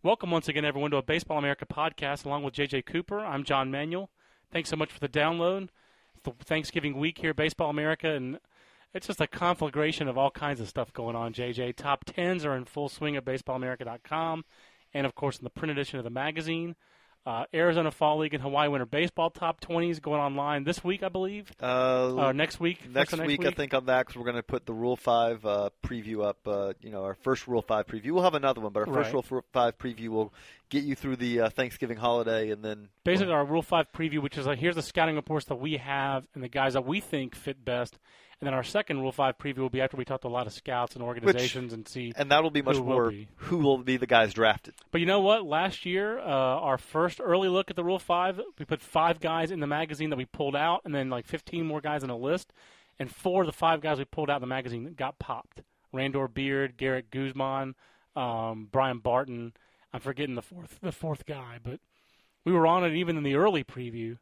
Welcome once again, everyone, to a Baseball America podcast along with JJ Cooper. I'm John Manuel. Thanks so much for the download. It's the Thanksgiving week here, Baseball America, and it's just a conflagration of all kinds of stuff going on, JJ. Top 10s are in full swing at baseballamerica.com and, of course, in the print edition of the magazine. Uh, Arizona Fall League and Hawaii Winter Baseball top 20s going online this week, I believe. Uh, Uh, next week. next, First of week, I think on that because we're going to put the Rule Five uh, preview up. Uh, you know, our first Rule Five preview. We'll have another one, but our first Right. Rule Five preview will get you through the uh, Thanksgiving holiday, and then basically our Rule Five preview, which is like here's the scouting reports that we have and the guys that we think fit best. And then our second Rule Five preview will be after we talk to a lot of scouts and organizations and see. and that'll be much Who will more be. who will be the guys drafted. But you know what? Last year, uh, our first early look at the Rule Five, we put five guys in the magazine that we pulled out, and then like 15 more guys in a list. And four of the five guys we pulled out in the magazine got popped: Randor Bierd, Garrett Guzman, um, Brian Barton. I'm forgetting the fourth, the fourth guy, but we were on it even in the early preview.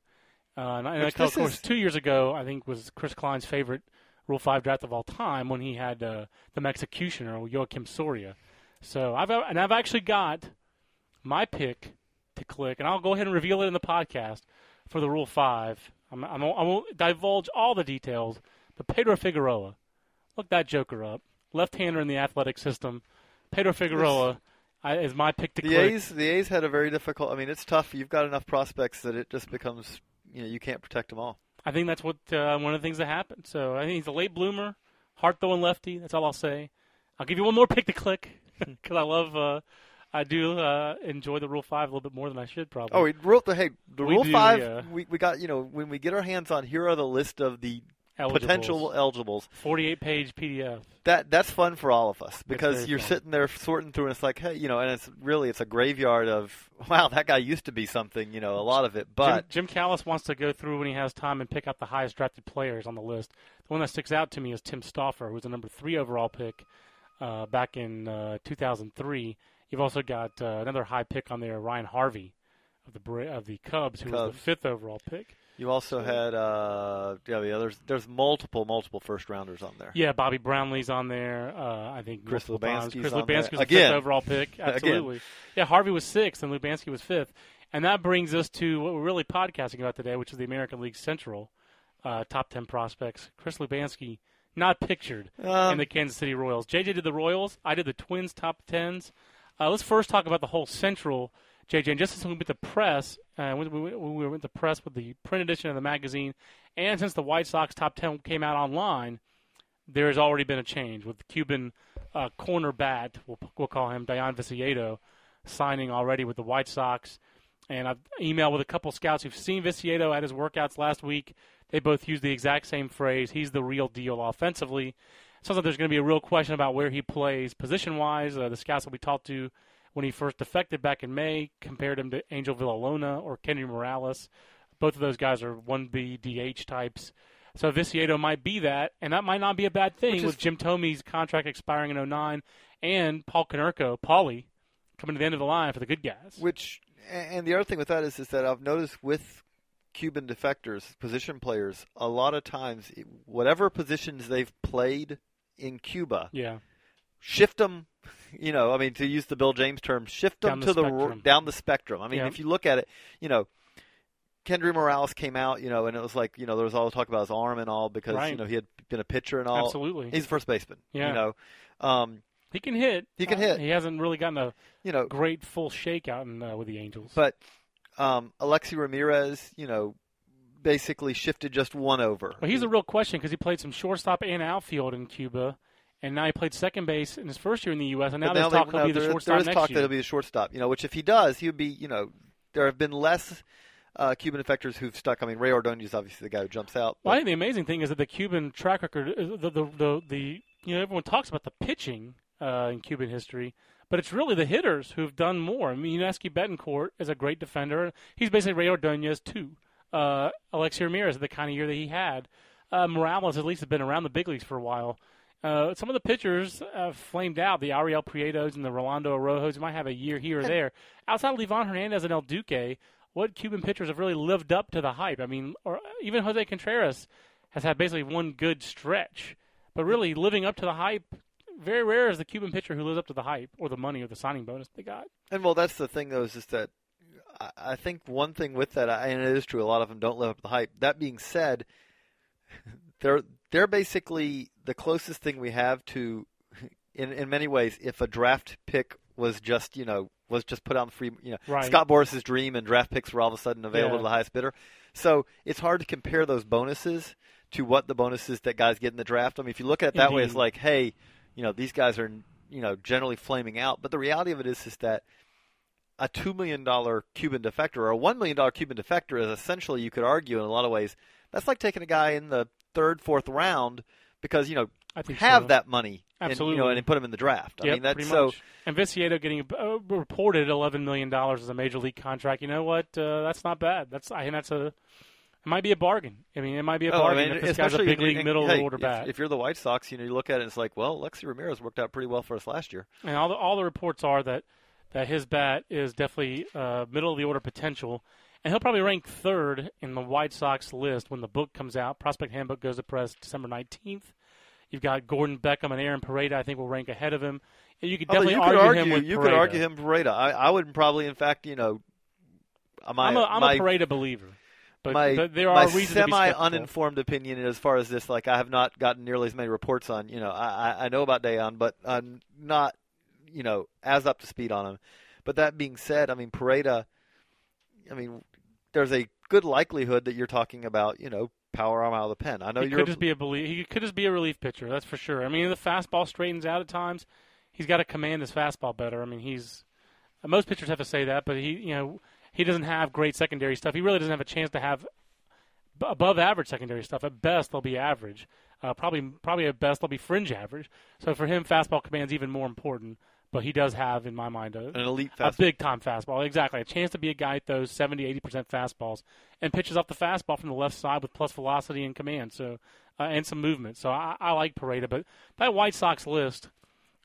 Uh, and, and of course, is- two years ago, I think was Chris Kline's favorite Rule Five draft of all time when he had uh, the Executioner Joakim Soria. So I've and I've actually got my pick to click, and I'll go ahead and reveal it in the podcast for the Rule Five. I'm, I'm, I won't divulge all the details, but Pedro Figueroa, look that joker up, left-hander in the athletic system. Pedro Figueroa I, is my pick to The click. A's, the A's had a very difficult. I mean, it's tough. You've got enough prospects that it just becomes, you know, you can't protect them all. I think that's what uh, one of the things that happened. So I think he's a late bloomer, hard throwing lefty. That's all I'll say. I'll give you one more pick to click because I love. Uh, I do uh, enjoy the Rule Five a little bit more than I should probably. Oh, we rule the hey the We Rule do, Five. yeah. We we got you know when we get our hands on here are the list of the Eligibles. potential eligibles. 48 page PDF. That that's fun for all of us because you're fun. sitting there sorting through and it's like hey you know and it's really it's a graveyard of wow that guy used to be something you know a lot of it but Jim, Jim Callis wants to go through when he has time and pick out the highest drafted players on the list. The one that sticks out to me is Tim Stauffer, who was the number three overall pick uh, back in uh, 2003. You've also got uh, another high pick on there, Ryan Harvey of the of the Cubs, who was the fifth overall pick. You also had uh yeah, yeah there's there's multiple multiple first rounders on there Yeah, Bobby Brownlie's on there. Uh, I think Chris multiple Chris. Lubanski was the fifth overall pick. Absolutely. Yeah, Harvey was sixth and Lubanski was fifth. And that brings us to what we're really podcasting about today, which is the American League Central uh, top ten prospects. Chris Lubanski not pictured in um, the Kansas City Royals. JJ did the Royals. I did the Twins top tens. Uh, let's first talk about the whole Central, JJ. And just as we went the press, uh, when we, we went to press with the print edition of the magazine, and since the White Sox top ten came out online, there has already been a change with the Cuban uh, corner bat. We'll, we'll call him Dion Viciedo signing already with the White Sox. And I've emailed with a couple scouts who've seen Viciedo at his workouts last week. They both used the exact same phrase. He's the real deal offensively. Sounds like there's going to be a real question about where he plays position wise. Uh, the scouts that we talked to when he first defected back in May compared him to Angel Villalona or Kendry Morales. Both of those guys are 1B DH types. So Viciedo might be that, and that might not be a bad thing is- with Jim Thome's contract expiring in 09 and Paul Konerko, Paulie, coming to the end of the line for the good guys. which and the other thing with that is is that I've noticed with Cuban defectors, position players, a lot of times whatever positions they've played in Cuba, Yeah. Shift them. You know, I mean, to use the Bill James term, shift them Down the to the down the spectrum. I mean, Yeah. if you look at it, you know, Kendry Morales came out, you know, and it was like, you know, there was all the talk about his arm and all because Right. you know he had been a pitcher and all. Absolutely. He's a first baseman. Yeah. You know, um, He can hit. He can Uh, hit. He hasn't really gotten a you know, great full shakeout in, uh, with the Angels. But um, Alexei Ramirez, you know, basically shifted just one over. Well, he's a real question because he played some shortstop and outfield in Cuba, and now he played second base in his first year in the U.S. And now But there's they- talk he'll no, be the there- shortstop there is next talk year. that he'll be the shortstop. You know, which if he does, he would be. You know, there have been less uh, Cuban defectors who've stuck. I mean, Rey Ordonez is obviously the guy who jumps out. Well, I think the amazing thing is that the Cuban track record, uh, the the the, the you know everyone talks about the pitching uh, in Cuban history, but it's really the hitters who've done more. I mean, Yuniesky Betancourt is a great defender. He's basically Rey Ordonez too. Uh, Alexei Ramirez, the kind of year that he had. Uh, Morales at least has been around the big leagues for a while. Uh, some of the pitchers uh, flamed out. The Ariel Prietos and the Rolando Arrojos might have a year here or there. Outside of Livan Hernandez and El Duque, what Cuban pitchers have really lived up to the hype? I mean, or even Jose Contreras has had basically one good stretch, but really living up to the hype. very rare is the Cuban pitcher who lives up to the hype or the money or the signing bonus they got. And well, that's the thing though, is just that I- I think one thing with that, and it is true, a lot of them don't live up to the hype. That being said, they're they're basically the closest thing we have to, in in many ways, if a draft pick was just you know was just put on the free, you know, Right. Scott Boras's dream, and draft picks were all of a sudden available Yeah. to the highest bidder. So it's hard to compare those bonuses to what the bonuses that guys get in the draft. I mean, if you look at it that way, it's like, hey, you know, these guys are you know generally flaming out. But the reality of it is, is that a two million dollar Cuban defector or a one million dollar Cuban defector is essentially, you could argue in a lot of ways, that's like taking a guy in the third, fourth round because you know have so. that money, and, you know, and put them in the draft. I mean, that's so. much. And Viciedo getting uh, reported eleven million dollars as a major league contract. You know what? Uh, that's not bad. That's I think that's a it might be a bargain. I mean, it might be a Oh, I bargain mean, if this guy's a big league and, middle of hey, the order if, bat. If you're the White Sox, you know, you look at it, and it's like, well, Lexi Ramirez worked out pretty well for us last year. And all the all the reports are that that his bat is definitely uh, middle of the order potential, and he'll probably rank third in the White Sox list when the book comes out. Prospect Handbook goes to press December nineteenth. You've got Gordon Beckham and Aaron Poreda. I think will rank ahead of him. You could definitely you could argue, argue, him with you could Poreda. argue him Poreda. I, I would probably, in fact, you know, my I'm a, I'm my, a Poreda believer, but, my, there my are be semi uninformed opinion as far as this. Like, I have not gotten nearly as many reports on. You know, I, I- I know about Dayan, but I'm not, you know, as up to speed on him. But that being said, I mean, Poreda. I mean, there's a good likelihood that you're talking about, you know, power arm out of the pen. I know you're. could just be a belie- he could just be a relief pitcher. That's for sure. I mean, the fastball straightens out at times. He's got to command his fastball better. I mean, he's most pitchers have to say that, but he you know he doesn't have great secondary stuff. He really doesn't have a chance to have above average secondary stuff. At best, they'll be average. Uh, probably probably at best they'll be fringe average. So for him, fastball command's even more important. But he does have, in my mind, a, an elite a big time fastball. Exactly. A chance to be a guy that throws 70, 80% fastballs and pitches off the fastball from the left side with plus velocity and command. So, uh, and some movement. So I, I like Poreda, but that White Sox list,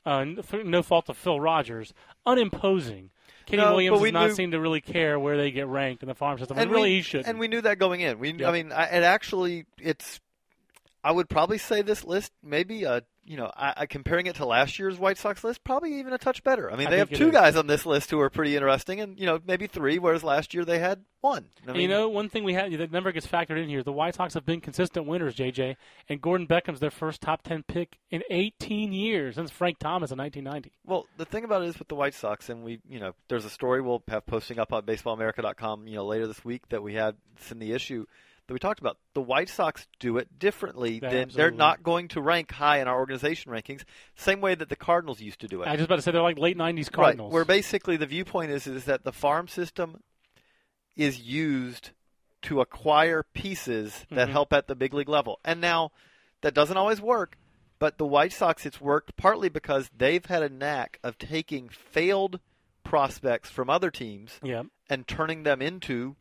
uh, no fault of Phil Rogers, unimposing. Kenny No, Williams does not knew- seem to really care where they get ranked in the farm system. And, we, really, he should. And we knew that going in. We, I mean, I, it actually, it's. I would probably say this list maybe uh you know I, I comparing it to last year's White Sox list probably even a touch better. I mean I they have two is. guys on this list who are pretty interesting and you know maybe three whereas last year they had one. I mean, you know, one thing we had that never gets factored in here: the White Sox have been consistent winners, JJ, and Gordon Beckham's their first top ten pick in 18 years since Frank Thomas in 1990. Well, the thing about it is with the White Sox, and we, you know, there's a story we'll have posting up on BaseballAmerica.com, you know, later this week that we had it's in the issue that we talked about. The White Sox do it differently Yeah, than they're not going to rank high in our organization rankings, same way that the Cardinals used to do it. I was just about to say they're like late 90s Cardinals. Right, where basically the viewpoint is is that the farm system is used to acquire pieces that Mhm. help at the big league level. And now that doesn't always work, but the White Sox it's worked partly because they've had a knack of taking failed prospects from other teams yeah. and turning them into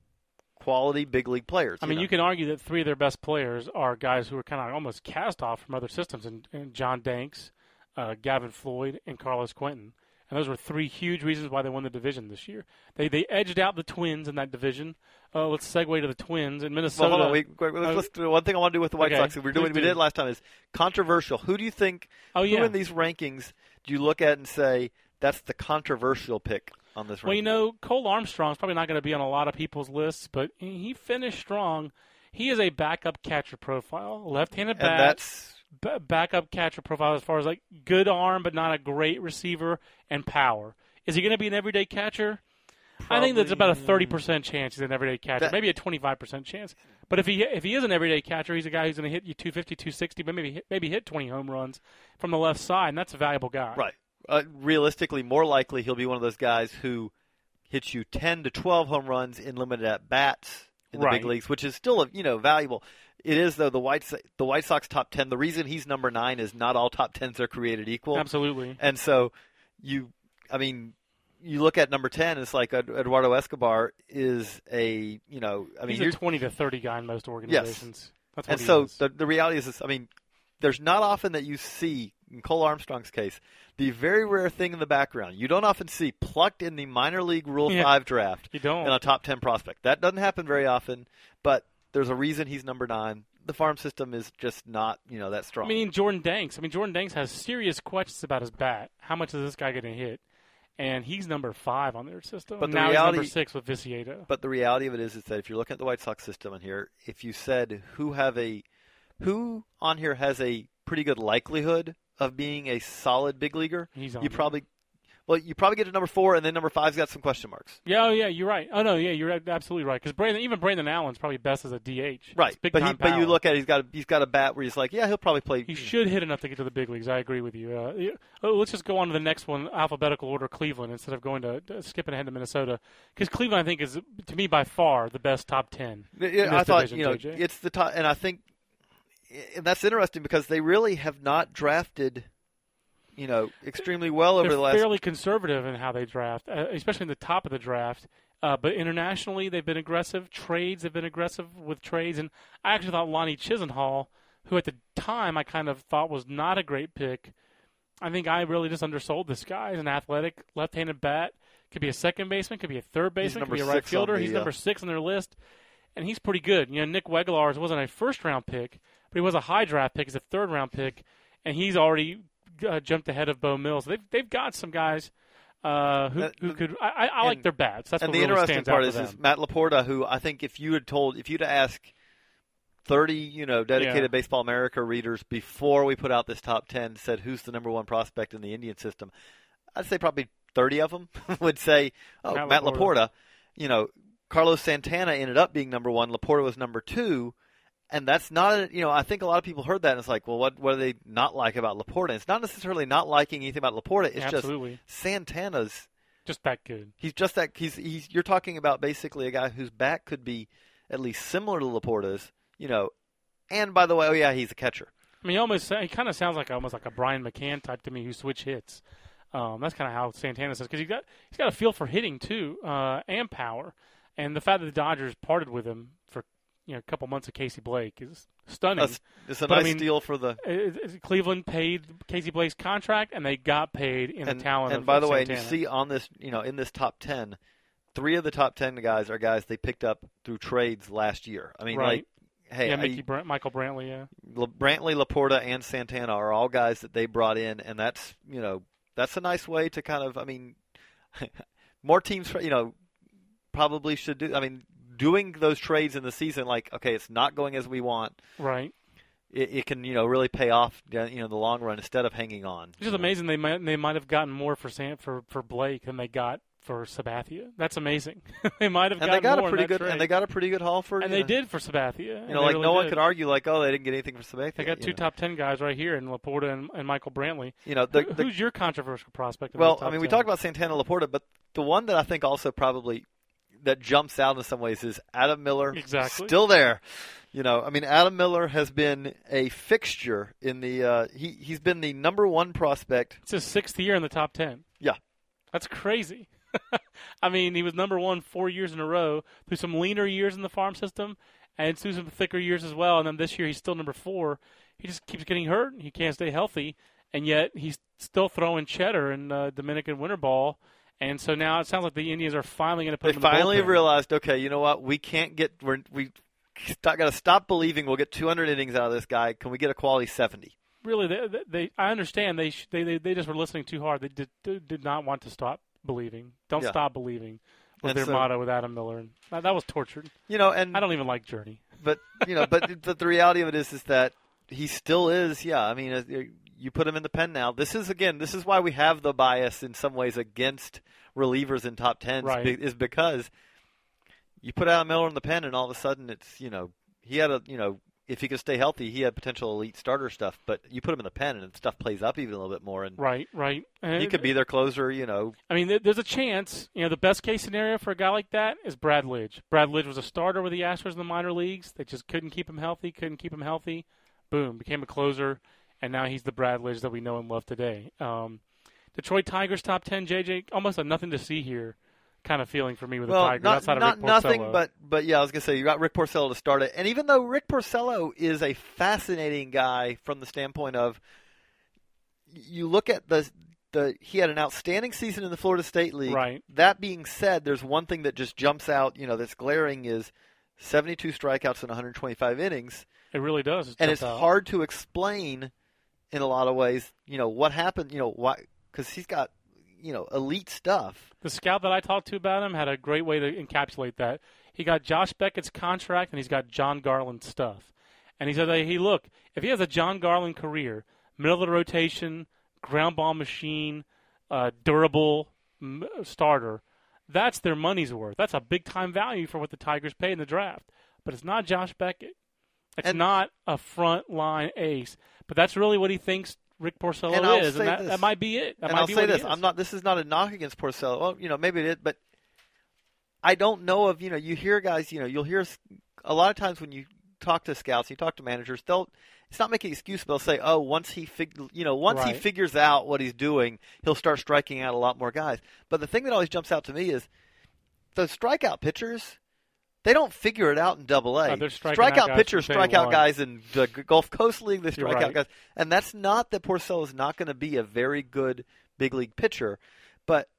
quality big league players. I mean, know. you can argue that three of their best players are guys who are kind of almost cast off from other systems, and, and John Danks, uh, Gavin Floyd, and Carlos Quentin. And those were three huge reasons why they won the division this year. They they edged out the Twins in that division. Uh, let's segue to the Twins in Minnesota. Well, hold on. We, let's, Uh, let's do one thing I want to do with the White okay, Sox. We're doing. please We did last time. Is controversial. Who do you think? oh yeah. Who in these rankings do you look at and say that's the controversial pick on this ranking? Well, you know, Cole Armstrong's probably not going to be on a lot of people's lists, but he finished strong. He is a backup catcher profile, left-handed and bat. that's b- backup catcher profile as far as like good arm but not a great receiver and power. Is he going to be an everyday catcher? I think there's about a thirty percent chance he's an everyday catcher, That- maybe a twenty-five percent chance. But if he if he is an everyday catcher, he's a guy who's going to hit you 250, 260, but maybe hit, maybe hit twenty home runs from the left side, and that's a valuable guy. right. Uh, realistically, more likely he'll be one of those guys who hits you ten to twelve home runs in limited at bats in the big leagues, which is still a you know valuable. It is though the White So- the White Sox top ten. The reason he's number nine is not all top tens are created equal. Absolutely. And so you, I mean, you look at number ten. It's like Eduardo Escobar is a you know. I mean, he's a twenty to thirty guy in most organizations. That's what and so is. the the reality is, this, I mean, there's not often that you see in Cole Armstrong's case the very rare thing in the background. You don't often see plucked in the minor league Rule Yeah. Five draft you don't. in a top ten prospect. That doesn't happen very often, but there's a reason he's number nine. the farm system is just not you know that strong. I mean, Jordan Danks. I mean, Jordan Danks has serious questions about his bat. How much is this guy going to hit? And he's number five on their system. But the now reality- he's number six with Viciedo. But the reality of it is, is that if you're looking at the White Sox system in here, if you said who have a, who on here has a pretty good likelihood of being a solid big leaguer, He's on you there. probably, well, you probably get to number four, and then number five's got some question marks. Yeah, oh yeah, you're right. Oh no, yeah, you're absolutely right. Because Brandon, even Brandon Allen's probably best as a DH. Right, but he, but you look at it, he's got a, he's got a bat where he's like, yeah, he'll probably play. He should hit enough to get to the big leagues. I agree with you. Uh, oh, let's just go on to the next one, alphabetical order. Cleveland instead of going to uh, skipping ahead to Minnesota, because Cleveland I think is to me by far the best top ten. Yeah, in I thought division, you know JJ. it's the top, and I think and that's interesting because they really have not drafted, you know, extremely well over They're the last. fairly conservative in how they draft, uh, especially in the top of the draft. Uh, but internationally, they've been aggressive. Trades, they've been aggressive with trades. And I actually thought Lonnie Chisenhall, who at the time I kind of thought was not a great pick, I think I really just undersold this guy. He's an athletic left-handed bat. Could be a second baseman, could be a third baseman, could be a right fielder. the, he's uh, number six on their list, and he's pretty good. You know, Nick Weglarz wasn't a first-round pick, but he was a high draft pick. He's a third-round pick, and he's already uh, jumped ahead of Beau Mills. They've they've got some guys uh, who who could. I, I, like and- their bats. That's and the really interesting part is, is. Matt Laporta, who I think if you had told, if you'd ask thirty, you know, dedicated Yeah. Baseball America readers before we put out this top ten, said who's the number one prospect in the Indian system, I'd say probably thirty of them would say, "Oh, Matt Matt, Laporta. Laporta." You know, Carlos Santana ended up being number one. Laporta was number two. And that's not, a, you know, I think a lot of people heard that and it's like, well, what, what do they not like about Laporta? It's not necessarily not liking anything about Laporta. It's Absolutely, just Santana's just that good. He's just that he's he's you're talking about basically a guy whose back could be at least similar to Laporta's, you know. And by the way, oh yeah, he's a catcher. I mean, he almost he kind of sounds like almost like a Brian McCann type to me, who switch hits. Um, that's kind of how Santana says because he got he's got a feel for hitting too uh, and power, and the fact that the Dodgers parted with him for you know a couple months of Casey Blake is stunning. That's, it's a But I nice mean, deal for the. Uh, uh, Cleveland paid Casey Blake's contract, and they got paid in And, the talent. and by the way, and you see on this, you know, in this top ten, three of the top ten guys are guys they picked up through trades last year. I mean, Right. like, hey, yeah, I- Mickey Brant, Michael Brantley, yeah, La- Brantley, Laporta, and Santana are all guys that they brought in, and that's you know that's a nice way to kind of I mean, more teams you know probably should do. I mean, doing those trades in the season, like okay, it's not going as we want. right. It, it can you know really pay off you know in the long run instead of hanging on. It's just amazing they might they might have gotten more for Sam, for for Blake than they got for Sabathia. That's amazing. they might have And gotten they got more a pretty good trade. and they got a pretty good haul for and you they know, did for Sabathia. You know, like really no one could argue like oh they didn't get anything for Sabathia. They got two know. top ten guys right here in Laporta and, and Michael Brantley. You know, the, Who- the, Who's your controversial prospect? Well, I mean, we 10? talked about Santana Laporta, but the one that I think also probably that jumps out in some ways is Adam Miller. Exactly. Still there. You know, I mean, Adam Miller has been a fixture in the. Uh, he he's been the number one prospect. It's his sixth year in the top ten. Yeah. That's crazy. I mean, he was number one four years in a row through some leaner years in the farm system and through some thicker years as well. And then this year he's still number four. He just keeps getting hurt. He can't stay healthy, and yet he's still throwing cheddar in uh, Dominican winter ball. And so now it sounds like the Indians are finally going to put They him in the finally bullpen. realized, okay, you know what? We can't get. We're, we got to stop believing we'll get 200 innings out of this guy. Can we get a quality 70? really they, they, they I understand they, sh- they they they just were listening too hard. They did did, did not want to stop believing. Don't Yeah. stop believing. Was And their so- motto with Adam Miller, and that, that was tortured. You know, and I don't even like Journey. but you know, but but the reality of it is, is that he still is. Yeah, I mean, uh, you put him in the pen now. This is again, this is why we have the bias in some ways against relievers in top tens, Right. is because you put Adam Miller in the pen, and all of a sudden, it's you know, he had a you know. If he could stay healthy, he had potential elite starter stuff. But you put him in the pen, and stuff plays up even a little bit more. And Right, right. And he could be their closer. You know, I mean, there's a chance. You know, the best case scenario for a guy like that is Brad Lidge. Brad Lidge was a starter with the Astros in the minor leagues. They just couldn't keep him healthy. Couldn't keep him healthy. Boom, became a closer, and now he's the Brad Lidge that we know and love today. Um, Detroit Tigers top ten. JJ almost a nothing to see here kind of feeling for me with well, the Tigers not, outside not of Rick nothing, but but yeah, I was gonna say you got Rick Porcello to start it, and even though Rick Porcello is a fascinating guy from the standpoint of, you look at the the he had an outstanding season in the Florida State League. Right. That being said, there's one thing that just jumps out, you know, that's glaring is 72 strikeouts in 125 innings, It really does. and it's out. hard to explain in a lot of ways. You know what happened. You know why? Because he's got you know elite stuff. The scout that I talked to about him had a great way to encapsulate that. He got Josh Beckett's contract and he's got Jon Garland stuff. And he said, hey, look, if he has a Jon Garland career, middle of the rotation, ground ball machine, uh, durable m- starter, that's their money's worth. That's a big time value for what the Tigers pay in the draft. But it's not Josh Beckett. It's And- not a front line ace. But that's really what he thinks Rick Porcello And I'll is, and that, that might be it. That and I'll say this: is. I'm not. This is not a knock against Porcello. Well, you know, maybe it is, but I don't know of. You know, you hear guys. You know, you'll hear a lot of times when you talk to scouts, you talk to managers. They'll. It's not making an excuse, but they'll say, "Oh, once he fig, you know, once he figures out what he's doing, he'll start striking out a lot more guys." But the thing that always jumps out to me is those strikeout pitchers. They don't figure it out in Double A. Out strikeout pitchers from day strike out one. guys in the Gulf Coast League. They You're strike out right. guys, and that's not that Porcello is not going to be a very good big league pitcher.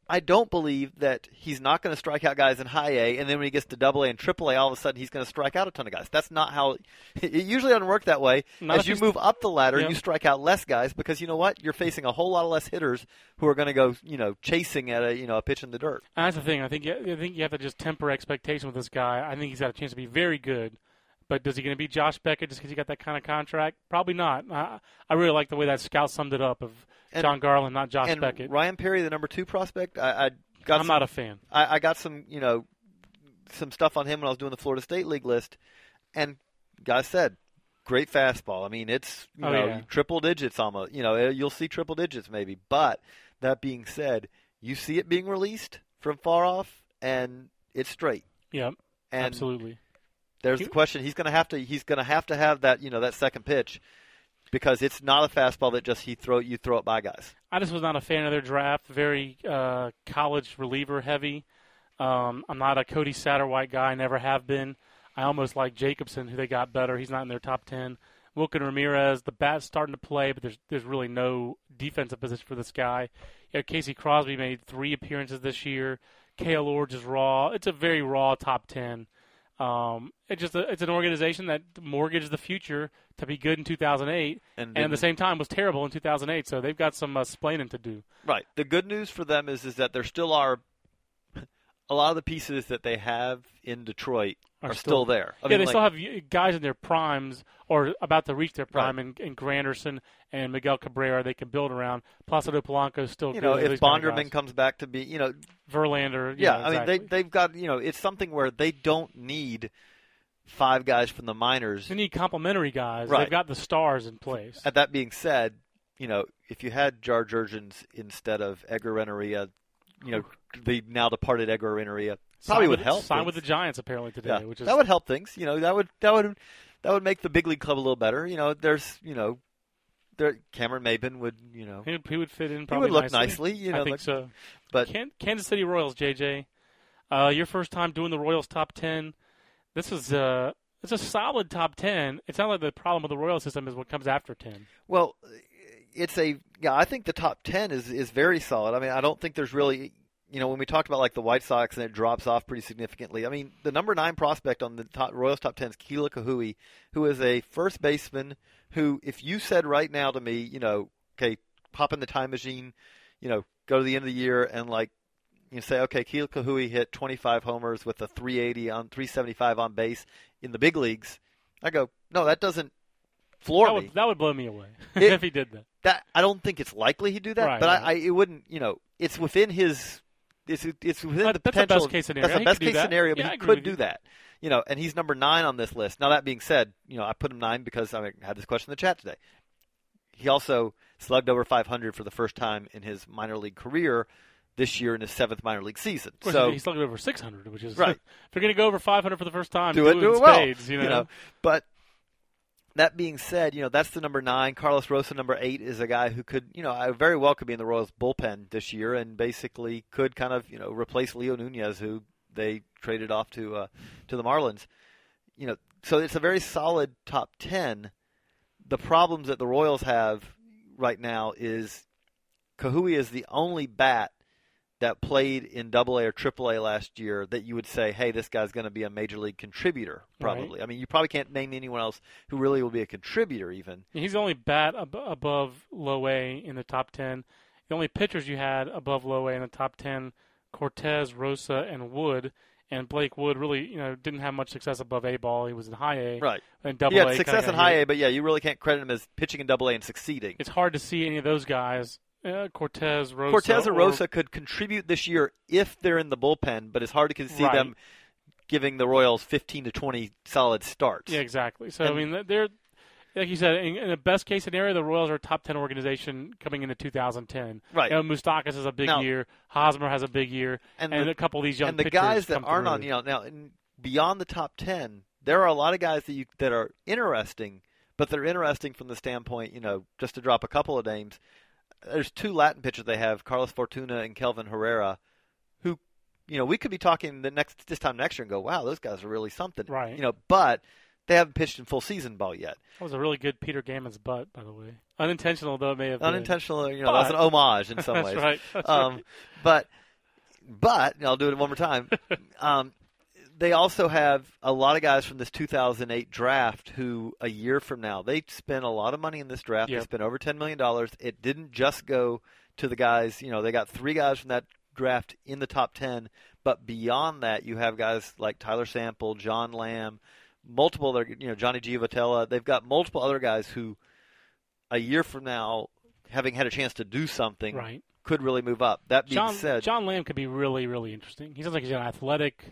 I don't believe that he's not going to strike out guys in high A, and then when he gets to Double A and Triple A, all of a sudden he's going to strike out a ton of guys. That's not how it usually doesn't work that way. Not As you move up the ladder, Yeah. you strike out less guys because you know what? You're facing a whole lot of less hitters who are going to go, you know, chasing at a you know a pitch in the dirt. And that's the thing. I think you, I think you have to just temper expectation with this guy. I think he's got a chance to be very good, but does he going to be Josh Beckett just because he got that kind of contract? Probably not. I, I really like the way that scout summed it up of And- Jon Garland, not Josh and Beckett. Ryan Perry, the number two prospect, I, I got I'm some- not a fan. I, I got some, you know, some stuff on him when I was doing the Florida State League list, and guys said, great fastball. I mean, it's you Oh, know yeah. triple digits almost. You know, eh, you'll see triple digits maybe. But that being said, you see it being released from far off, and it's straight. Yep, And absolutely. There's the question: he's going to have to he's going to have to have that you know that second pitch because it's not a fastball that just he throw you throw it by guys. I just was not a fan of their draft. Very uh, college reliever heavy. Um, I'm not a Cody Satterwhite guy. Never have been. I almost like Jacobson, who they got better. He's not in their top ten. Wilkin Ramirez, the bat's starting to play, but there's there's really no defensive position for this guy. You know, Casey Crosby made three appearances this year. Kale Lords is raw. It's a very raw top ten. Um, it's just a, it's an organization that mortgaged the future to be good in 2008, And, and at the same time was terrible in 2008. So they've got some uh, splaining to do. Right. The good news for them is is that there still are a lot of the pieces that they have in Detroit Are are, still- still, there. I yeah, mean, they like, still have guys in their primes or about to reach their prime, Right. in, in Granderson and Miguel Cabrera. They can build around. Placido Polanco is still you know, if kind of Bonderman comes back to be, you know, Verlander, yeah, yeah, I mean they they've got, you know, it's something where they don't need five guys from the minors. They need complementary guys. Right. They've got the stars in place. And that being said, you know, if you had Jair Jurrjens instead of Edgar Renteria, you know, the now departed Edgar Renteria, probably would with, help. Signed things. with the Giants apparently today, yeah, which is that would help things. You know, that would that would that would make the big league club a little better. You know, there's you know, there Cameron Maybin would you know he, he would fit in. he Probably would look nicely. nicely. You know, I think like- so. but Can, Kansas City Royals, JJ. Uh, your first time doing the Royals top ten. This is uh, it's a solid top ten. It's not like the problem with the Royal system is what comes after ten. Well, it's a yeah. I think the top ten is is very solid. I mean, I don't think there's really you know when we talked about like the White Sox and it drops off pretty significantly. I mean, the number nine prospect on the top, Royals top ten is Kila Ka'aihue, who is a first baseman. Who, if you said right now to me, you know, okay, pop in the time machine, you know, go to the end of the year and like. You say, okay, Kila Ka'aihue hit 25 homers with a 380 on 375 on base in the big leagues. I go, no, that doesn't floor That me would that would blow me away It- if he did that. that I don't think it's likely he'd do that, Right, but right. I, I it wouldn't. You know, it's within his. It's it's within That- the that's a potential. best case scenario. That's He a best could do case that. scenario, but Yeah, he could do you. that. You know, and he's number nine on this list. Now that being said, you know I put him nine because I had this question in the chat today. He also slugged over 500 for the first time in his minor league career this year in his seventh minor league season. Course, so he slugged over 600, which is Right. if you're going to go over 500 for the first time, do it, in do it well. spades, you know. But that being said, you know that's the number nine. Carlos Rosa, number eight, is a guy who could, you know, I very well could be in the Royals bullpen this year, and basically could kind of, you know, replace Leo Nunez, who they traded off to uh, to the Marlins. You know, so it's a very solid top ten. The problems that the Royals have right now is Ka'aihue is the only bat that played in Double A or Triple A last year that you would say, hey, this guy's going to be a major league contributor? Probably. Right. I mean, you probably can't name anyone else who really will be a contributor even. He's the only bat ab- above low A in the top 10. The only pitchers you had above low A in the top 10, Cortes, Rosa, and Wood. And Blake Wood really, you know, didn't have much success above A ball. He was in high A. Right. And double He A. success in high. A, but yeah, you really can't credit him as pitching in Double A and succeeding. It's hard to see any of those guys. Uh, Cortes, Rosa. Cortes or Rosa could contribute this year if they're in the bullpen, but it's hard to see Right. them giving the Royals 15 to 20 solid starts. Yeah, exactly. So And- I mean, they're like you said, in, in a best case scenario, the Royals are a top ten organization coming into 2010. Right. You know, Moustakas has a big Now- year. Hosmer has a big year, And and, the- a couple of these young and the guys that aren't on, you know, now beyond the top 10, there are a lot of guys that you that are interesting, but they're interesting from the standpoint, you know, just to drop a couple of names. There's two Latin pitchers they have, Carlos Fortuna and Kelvin Herrera, who, you know, we could be talking the next this time next year and go, wow, those guys are really something, Right. You know, but they haven't pitched in full season ball yet. That was a really good Peter Gammons butt, by the way. Unintentional though it may have been. Unintentional, you know, that's an homage in some That's ways. right. That's um, right. but but I'll do it one more time. um, they also have a lot of guys from this 2008 draft who a year from now they spent a lot of money in this draft. They spent over 10 million dollars. It didn't just go to the guys. You know, they got three guys from that draft in the top 10. But beyond that, you have guys like Tyler Sample, John Lamb, multiple other, you know, Johnny Giavotella. They've got multiple other guys who, a year from now, having had a chance to do something, Right. could really move up. That being John said, John Lamb could be really really interesting. He sounds like he's an athletic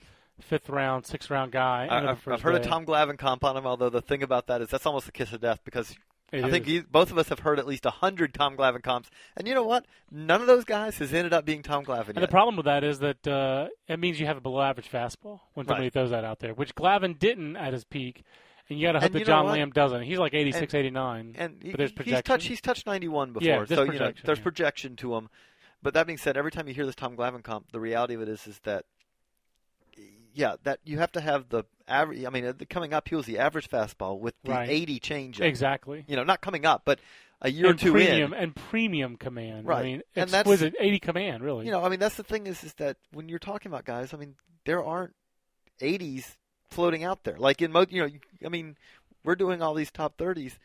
fifth round, sixth round guy. I, I've, I've heard day. of Tom Glavine comp on him, although the thing about that is that's almost a kiss of death because It I think is. he, both of us have heard at least a hundred Tom Glavine comps, and you know what? None of those guys has ended up being Tom Glavine And yet. the problem with that is that uh, it means you have a below average fastball when somebody Right. throws that out there, which Glavine didn't at his peak. And you got to hope that John? Lamb doesn't. He's like 86, 89. and he, but there's he's projection. touched he's touched 91 before, Yeah, so you know there's yeah. projection to him. But that being said, every time you hear this Tom Glavine comp, the reality of it is is that yeah, that you have to have the average. I mean, uh, the- coming up, he was the average fastball with the Right. 80 changeup. exactly. You know, not coming up, but a year or and two premium in. and premium command. Right. I mean, And that's- an 80 command, really. You know, I mean, that's the thing is, is that when you're talking about guys, I mean, there aren't 80s floating out there. Like in most, you know, I mean, we're doing all these top 30s,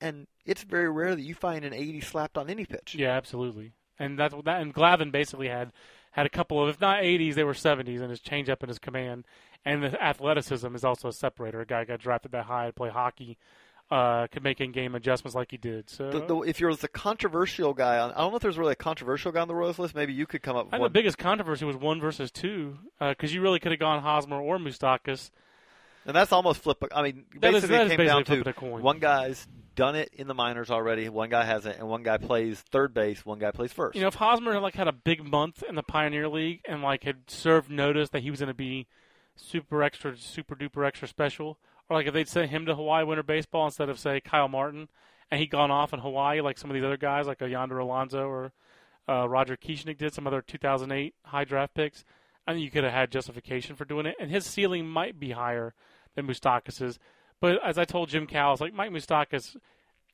and it's very rare that you find an 80 slapped on any pitch. Yeah, absolutely. And that's what that. And Glavine basically had had a couple of, if not 80s, they were 70s in his changeup and his command. And the athleticism is also a separator. A guy got drafted that high to play hockey, uh, could make in-game adjustments like he did. So The, the, if you're the controversial guy on, I don't know if there's really a controversial guy on the Royals list. Maybe you could come up with I think the biggest controversy was one versus two, because you really could have gone Hosmer or Moustakas. And that's almost flip. I mean, basically that it is came basically down to coin. one guy's done it in the minors already, one guy hasn't, and one guy plays third base, one guy plays first. You know, if Hosmer had like had a big month in the Pioneer League and like had served notice that he was going to be super extra, super duper extra special, or like if they'd sent him to Hawaii Winter Baseball instead of say Kyle Martin, and he'd gone off in Hawaii like some of these other guys like a Yonder Alonso or uh, Roger Kieschnick did, some other 2008 high draft picks, I think you could have had justification for doing it, and his ceiling might be higher than Moustakas's. But as I told Jim Callis, like Mike Moustakas,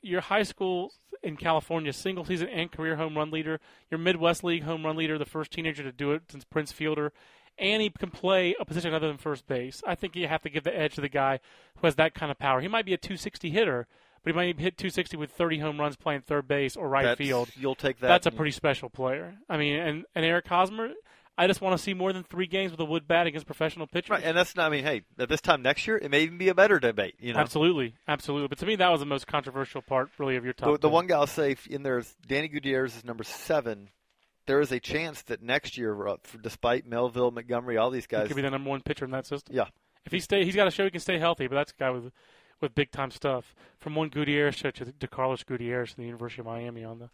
your high school in California single season and career home run leader, your Midwest League home run leader, the first teenager to do it since Prince Fielder, and he can play a position other than first base. I think you have to give the edge to the guy who has that kind of power. He might be a 260 hitter, but he might hit 260 with 30 home runs playing third base or right That's- field. You'll take that. That's a pretty special player. I mean, and, and Eric Hosmer, I just want to see more than three games with a wood bat against professional pitchers. Right, and that's not. I mean, hey, at this time next year, it may even be a better debate. You know, Absolutely, absolutely. But to me, that was the most controversial part, really, of your top. the, the one guy I'll say in there is Danny Gutierrez is number seven. There is a chance that next year, uh, despite Melville, Montgomery, all these he guys, could be the number one pitcher in that system. yeah, If he stay, he's got to show he can stay healthy. But that's a guy with with big time stuff. From one Gutierrez to, to Carlos Gutierrez from the University of Miami on the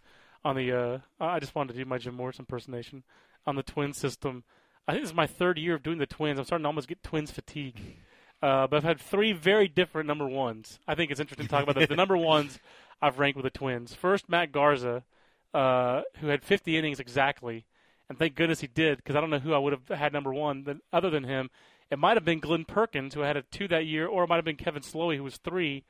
on the. Uh, I just wanted to do my Jim Morris impersonation on the Twin system. I think this is my third year of doing the Twins. I'm starting to almost get Twins fatigue. Uh, but I've had three very different number ones. I think it's interesting to talk about this. The number ones I've ranked with the Twins. First, Matt Garza, uh, who had 50 innings exactly, and thank goodness he did because I don't know who I would have had number one than, other than him. It might have been Glen Perkins who had a two that year, or it might have been Kevin Slowey who was three.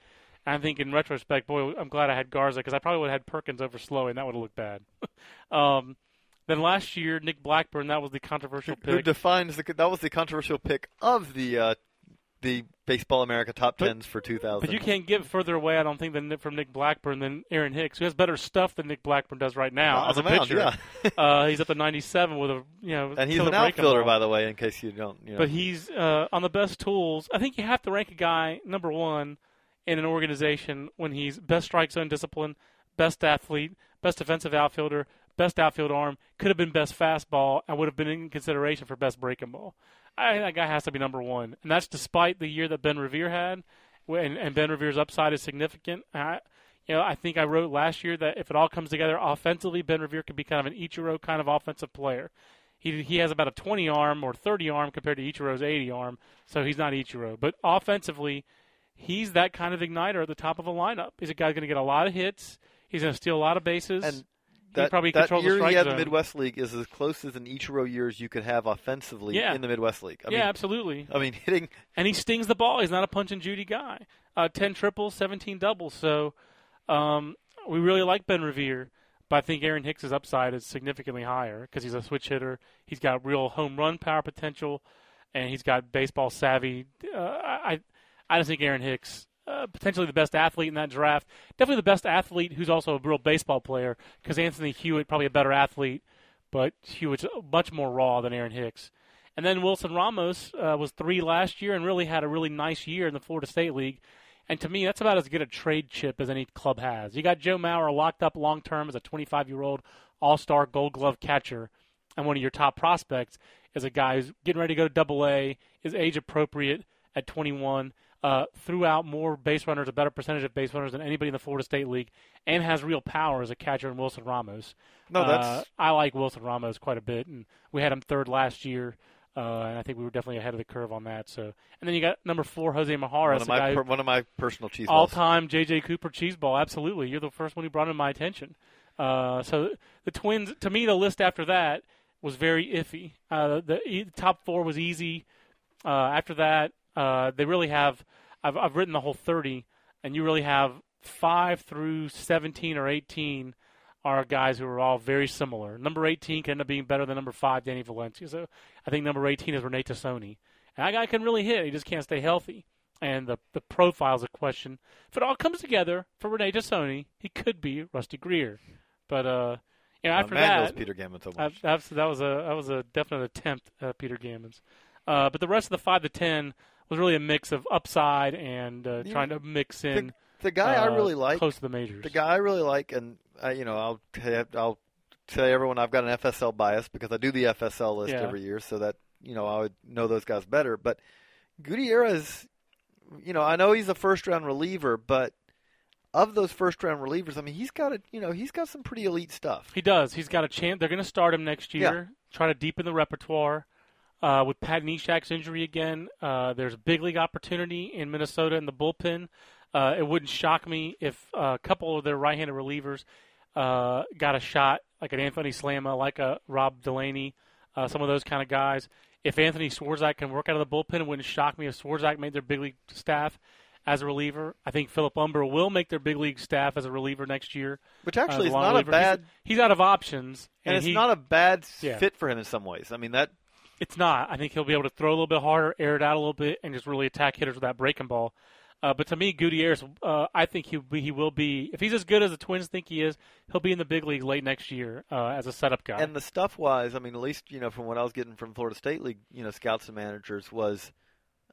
And I think in retrospect, boy, I'm glad I had Garza because I probably would have had Perkins over Slowey, and that would have looked bad. um, Then last year, Nick Blackburn, that was the controversial Who pick. defines the that was the controversial pick of the uh, the Baseball America top But- tens for 2000. But you can't get further away, I don't think, than from Nick Blackburn than Aaron Hicks, who has better stuff than Nick Blackburn does right now as a mound, pitcher. yeah. uh, he's at the 97 with a you know, and he's an outfielder, by the way, in case you don't. You know. But he's uh, on the best tools. I think you have to rank a guy number one in an organization when he's best strike zone discipline, best athlete, best defensive outfielder, best outfield arm, could have been best fastball, and would have been in consideration for best breaking ball. I think that guy has to be number one, and that's despite the year that Ben Revere had, and, and Ben Revere's upside is significant. I, you know, I think I wrote last year that if it all comes together offensively, Ben Revere could be kind of an Ichiro kind of offensive player. He he has about a 20 arm or 30 arm compared to Ichiro's 80 arm, so he's not Ichiro. But offensively, he's that kind of igniter at the top of a lineup. He's a guy going to get a lot of hits. He's going to steal a lot of bases. and that, probably that controls the year strike he had zone. the Midwest League is as close as an Ichiro years you could have offensively Yeah. in the Midwest League. I yeah, mean, absolutely. I mean hitting and he stings the ball. He's not a punch and Judy guy. Uh, Ten triples, seventeen doubles. So um, we really like Ben Revere, but I think Aaron Hicks' upside is significantly higher because he's a switch hitter. He's got real home run power potential, and he's got baseball savvy. Uh, I I just think Aaron Hicks. Uh, potentially the best athlete in that draft. Definitely the best athlete who's also a real baseball player because Anthony Hewitt probably a better athlete, but Hewitt's much more raw than Aaron Hicks. And then Wilson Ramos uh, was three last year and really had a really nice year in the Florida State League. And to me, that's about as good a trade chip as any club has. You got Joe Mauer locked up long term as a 25 year old All Star Gold Glove catcher, and one of your top prospects is a guy who's getting ready to go to Double A, is age appropriate at 21, uh, threw out more base runners, a better percentage of base runners than anybody in the Florida State League, and has real power as a catcher in Wilson Ramos. no, that's Uh, I like Wilson Ramos quite a bit, and we had him third last year, uh, and I think we were definitely ahead of the curve on that. So, and then you got number four, Jose one of my per, one of my personal cheese all-time JJ Cooper cheeseball. Absolutely, you're the first one who brought him my attention. Uh, so the Twins, to me, the list after that was very iffy. Uh, the, the top four was easy. Uh, after that, uh, they really have. I've, I've written the whole 30, and you really have five through 17 or 18 are guys who are all very similar. Number 18 can end up being better than number five, Danny Valencia. So I think number 18 is Rene Tosoni. And that guy can really hit. He just can't stay healthy. And the the profile's a question. If it all comes together for Rene Tosoni, he could be Rusty Greer. But uh, you know, Uh, after knows that, Peter Gammon so uh, much. that's, that was a that was a definite attempt at Peter Gammons. Uh, but the rest of the five to ten was really a mix of upside and uh, Yeah. trying to mix in the guy I uh, really like, close to the majors. the guy I really like, and I, you know, I'll tell, I'll tell everyone I've got an FSL bias because I do the FSL list Yeah. every year, so that you know I would know those guys better. But Gutierrez, you know, I know he's a first round reliever, but of those first round relievers, I mean, he's got a, you know, he's got some pretty elite stuff. He does. He's got a chance. They're going to start him next year. Try to deepen the repertoire. Uh, with Pat Neshek's injury again, uh, there's a big league opportunity in Minnesota in the bullpen. Uh, it wouldn't shock me if a couple of their right-handed relievers uh, got a shot, like an Anthony Slama, like a Rob Delaney, uh, some of those kind of guys. If Anthony Swarzak can work out of the bullpen, it wouldn't shock me if Swarzak made their big league staff as a reliever. I think Philip Humber will make their big league staff as a reliever next year. Which Uh, actually the is not a bad, He's, he's out of options, and it's he- not a bad Yeah. fit for him in some ways. I mean, that It's not. I think he'll be able to throw a little bit harder, air it out a little bit, and just really attack hitters with that breaking ball. Uh, but to me, Gutierrez, uh, I think he he will be. If he's as good as the Twins think he is, he'll be in the big league late next year uh, as a setup guy. And the stuff wise, I mean, at least you know from what I was getting from Florida State League, you know, scouts and managers was,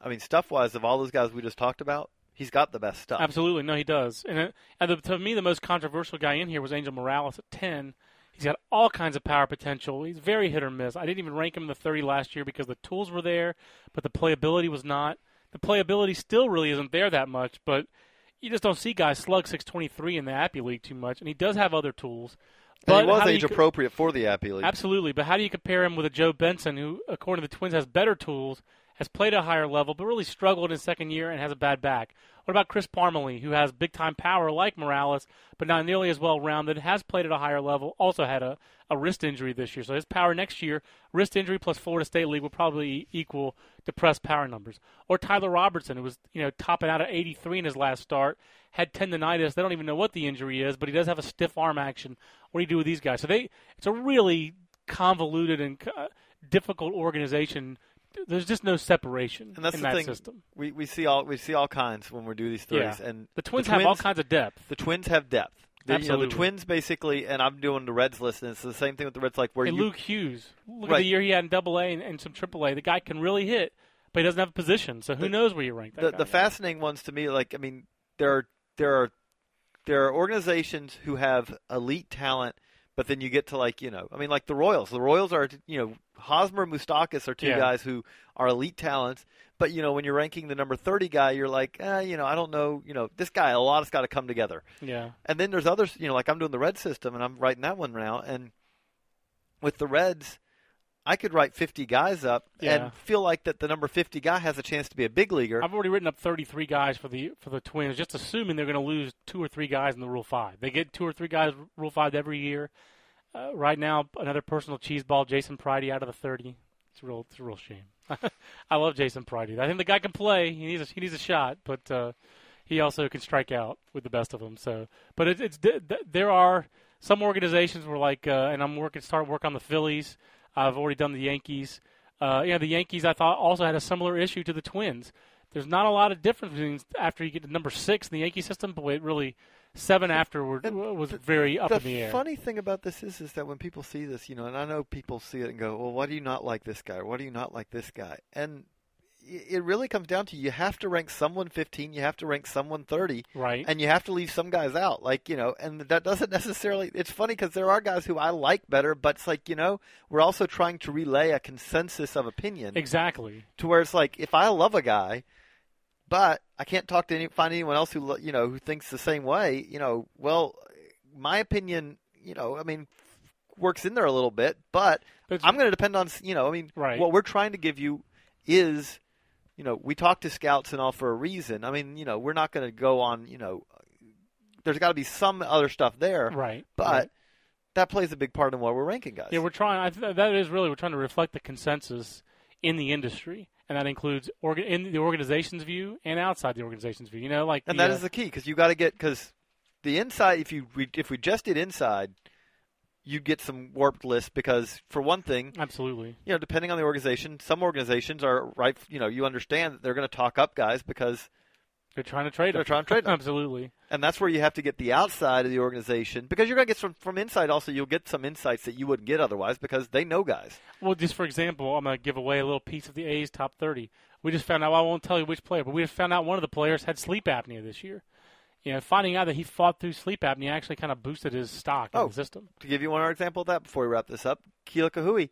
I mean, stuff wise of all those guys we just talked about, he's got the best stuff. Absolutely, no, he does. And, it, and the, to me, the most controversial guy in here was Angel Morales at ten. He's got all kinds of power potential. He's very hit or miss. I didn't even rank him in the 30 last year because the tools were there, but the playability was not. The playability still really isn't there that much, but you just don't see guys slug 623 in the Appy League too much. And he does have other tools. And But he was age co- appropriate for the Appy League. Absolutely, but how do you compare him with a Joe Benson who, according to the Twins, has better tools, has played at a higher level, but really struggled in his second year and has a bad back? What about Chris Parmelee, who has big time power like Morales, but not nearly as well rounded, has played at a higher level, also had a, a wrist injury this year. So his power next year, wrist injury plus Florida State League will probably equal depressed power numbers. Or Tyler Robertson, who was you know topping out at 83 in his last start, had tendonitis. They don't even know what the injury is, but he does have a stiff arm action. What do you do with these guys? So they, it's a really convoluted and uh, difficult organization. There's just no separation And that's in the that thing. system. We we see all we see all kinds when we do these threes, Yeah. and The Twins have all kinds of depth. The Twins have depth. The, you know, the Twins basically, and I'm doing the Reds list, and it's the same thing with the Reds. Like where And you, Luke Hughes, look at the year he had in Double A and, and some Triple A. The guy can really hit, but he doesn't have a position. So who The- knows where you rank that the guy. the fascinating ones to me, like I mean, there are there are there are organizations who have elite talent, but then you get to like you know, I mean, like the Royals. The Royals are you know, Hosmer, Moustakas are two Yeah. guys who are elite talents. But you know, when you're ranking the number thirty guy, you're like, eh, you know, I don't know, you know, this guy, a lot has got to come together. Yeah, And then there's others, you know, like I'm doing the red system and I'm writing that one now. And with the Reds, I could write 50 guys up Yeah. and feel like that the number 50 guy has a chance to be a big leaguer. I've already written up 33 guys for the for the Twins, just assuming they're going to lose two or three guys in the Rule Five. They get two or three guys Rule Five every year. Uh, right now, another personal cheese ball, Jason Pridie out of the 30. It's a real, it's a real shame. I love Jason Pridie. I think the guy can play. He needs a, he needs a shot, but uh, he also can strike out with the best of them. So, but it, it's th- th- there are some organizations where like, uh, and I'm working start work on the Phillies. I've already done the Yankees. Uh, know, the Yankees I thought also had a similar issue to the Twins. There's not a lot of difference between after you get to number six in the Yankee system, but it really seven afterward And was very up the in the air. The funny thing about this is, is that when people see this, you know, and I know people see it and go, "Well, why do you not like this guy? Why do you not like this guy?" And it really comes down to you have to rank someone 15, you have to rank someone 30, right? and you have to leave some guys out. Like you know, and that doesn't necessarily. It's funny because there are guys who I like better, but it's like you know, we're also trying to relay a consensus of opinion exactly. to where it's like if I love a guy, but I can't talk to any find anyone else who you know who thinks the same way. You know, well, my opinion, you know, I mean, works in there a little bit, but But I'm going to depend on you know, I mean, Right. what we're trying to give you is, you know, we talk to scouts and all for a reason. I mean, you know, we're not going to go on, you know, there's got to be some other stuff there, right. but. right. That plays a big part in what we're ranking guys. Yeah, we're trying. I th- that is really we're trying to reflect the consensus in the industry, and that includes orga- in the organization's view and outside the organization's view. You know, like and the, that uh, the key because you got to get because the inside. If you we, if we just did inside, you'd get some warped lists because for one thing, absolutely you know, depending on the organization, some organizations are right. You know, you understand that they're going to talk up guys because, they're trying to trade. They're them. trying to trade them. absolutely. and that's where you have to get the outside of the organization because you're going to get some from inside. Also, you'll get some insights that you wouldn't get otherwise because they know guys. Well, just for example, I'm going to give away a little piece of the A's top 30. We just found out. I won't tell you which player, but we just found out one of the players had sleep apnea this year. You know, finding out that he fought through sleep apnea actually kind of boosted his stock Oh. in the system. To give you one more example of that before we wrap this up, Kila Ka'aihue,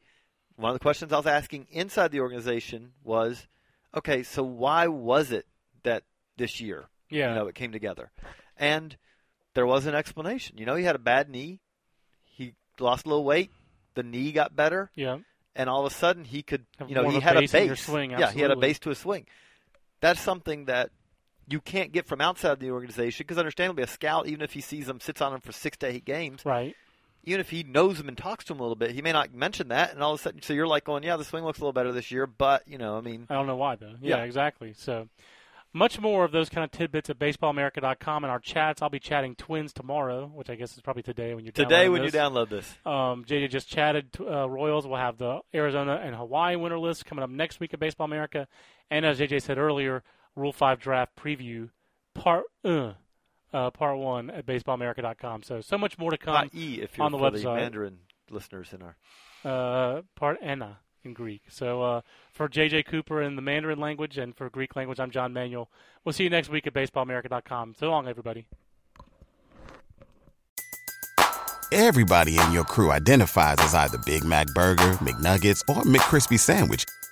one of the questions I was asking inside the organization was, okay, so why was it that this year Yeah, you know, it came together. And there was an explanation. You know, he had a bad knee. He lost a little weight. The knee got better, yeah. and all of a sudden he could, Have you know, he had a base. swing, yeah, he had a base to his swing. That's something that you can't get from outside the organization because, understandably, a scout, even if he sees him, sits on him for six to eight games, Right. even if he knows him and talks to him a little bit, he may not mention that, and all of a sudden, so you're like going, yeah, the swing looks a little better this year, but you know, I mean, I don't know why though. Yeah, Yeah. exactly. So much more of those kind of tidbits at baseballamerica.com and our chats. I'll be chatting Twins tomorrow, which I guess is probably today when you today when you download this, Um, JJ just chatted. Uh, Royals will have the Arizona and Hawaii winter list coming up next week at Baseball America, and as JJ said earlier, Rule Five draft preview part uh, uh, part one at baseballamerica.com. So so much more to come. Not E if you're on the for the website. Mandarin listeners in our. uh, part ena in Greek. So uh, for JJ Cooper in the Mandarin language and for Greek language, I'm John Manuel. We'll see you next week at baseballamerica.com. So long, everybody. Everybody in your crew identifies as either Big Mac Burger, McNuggets, or McCrispy Sandwich.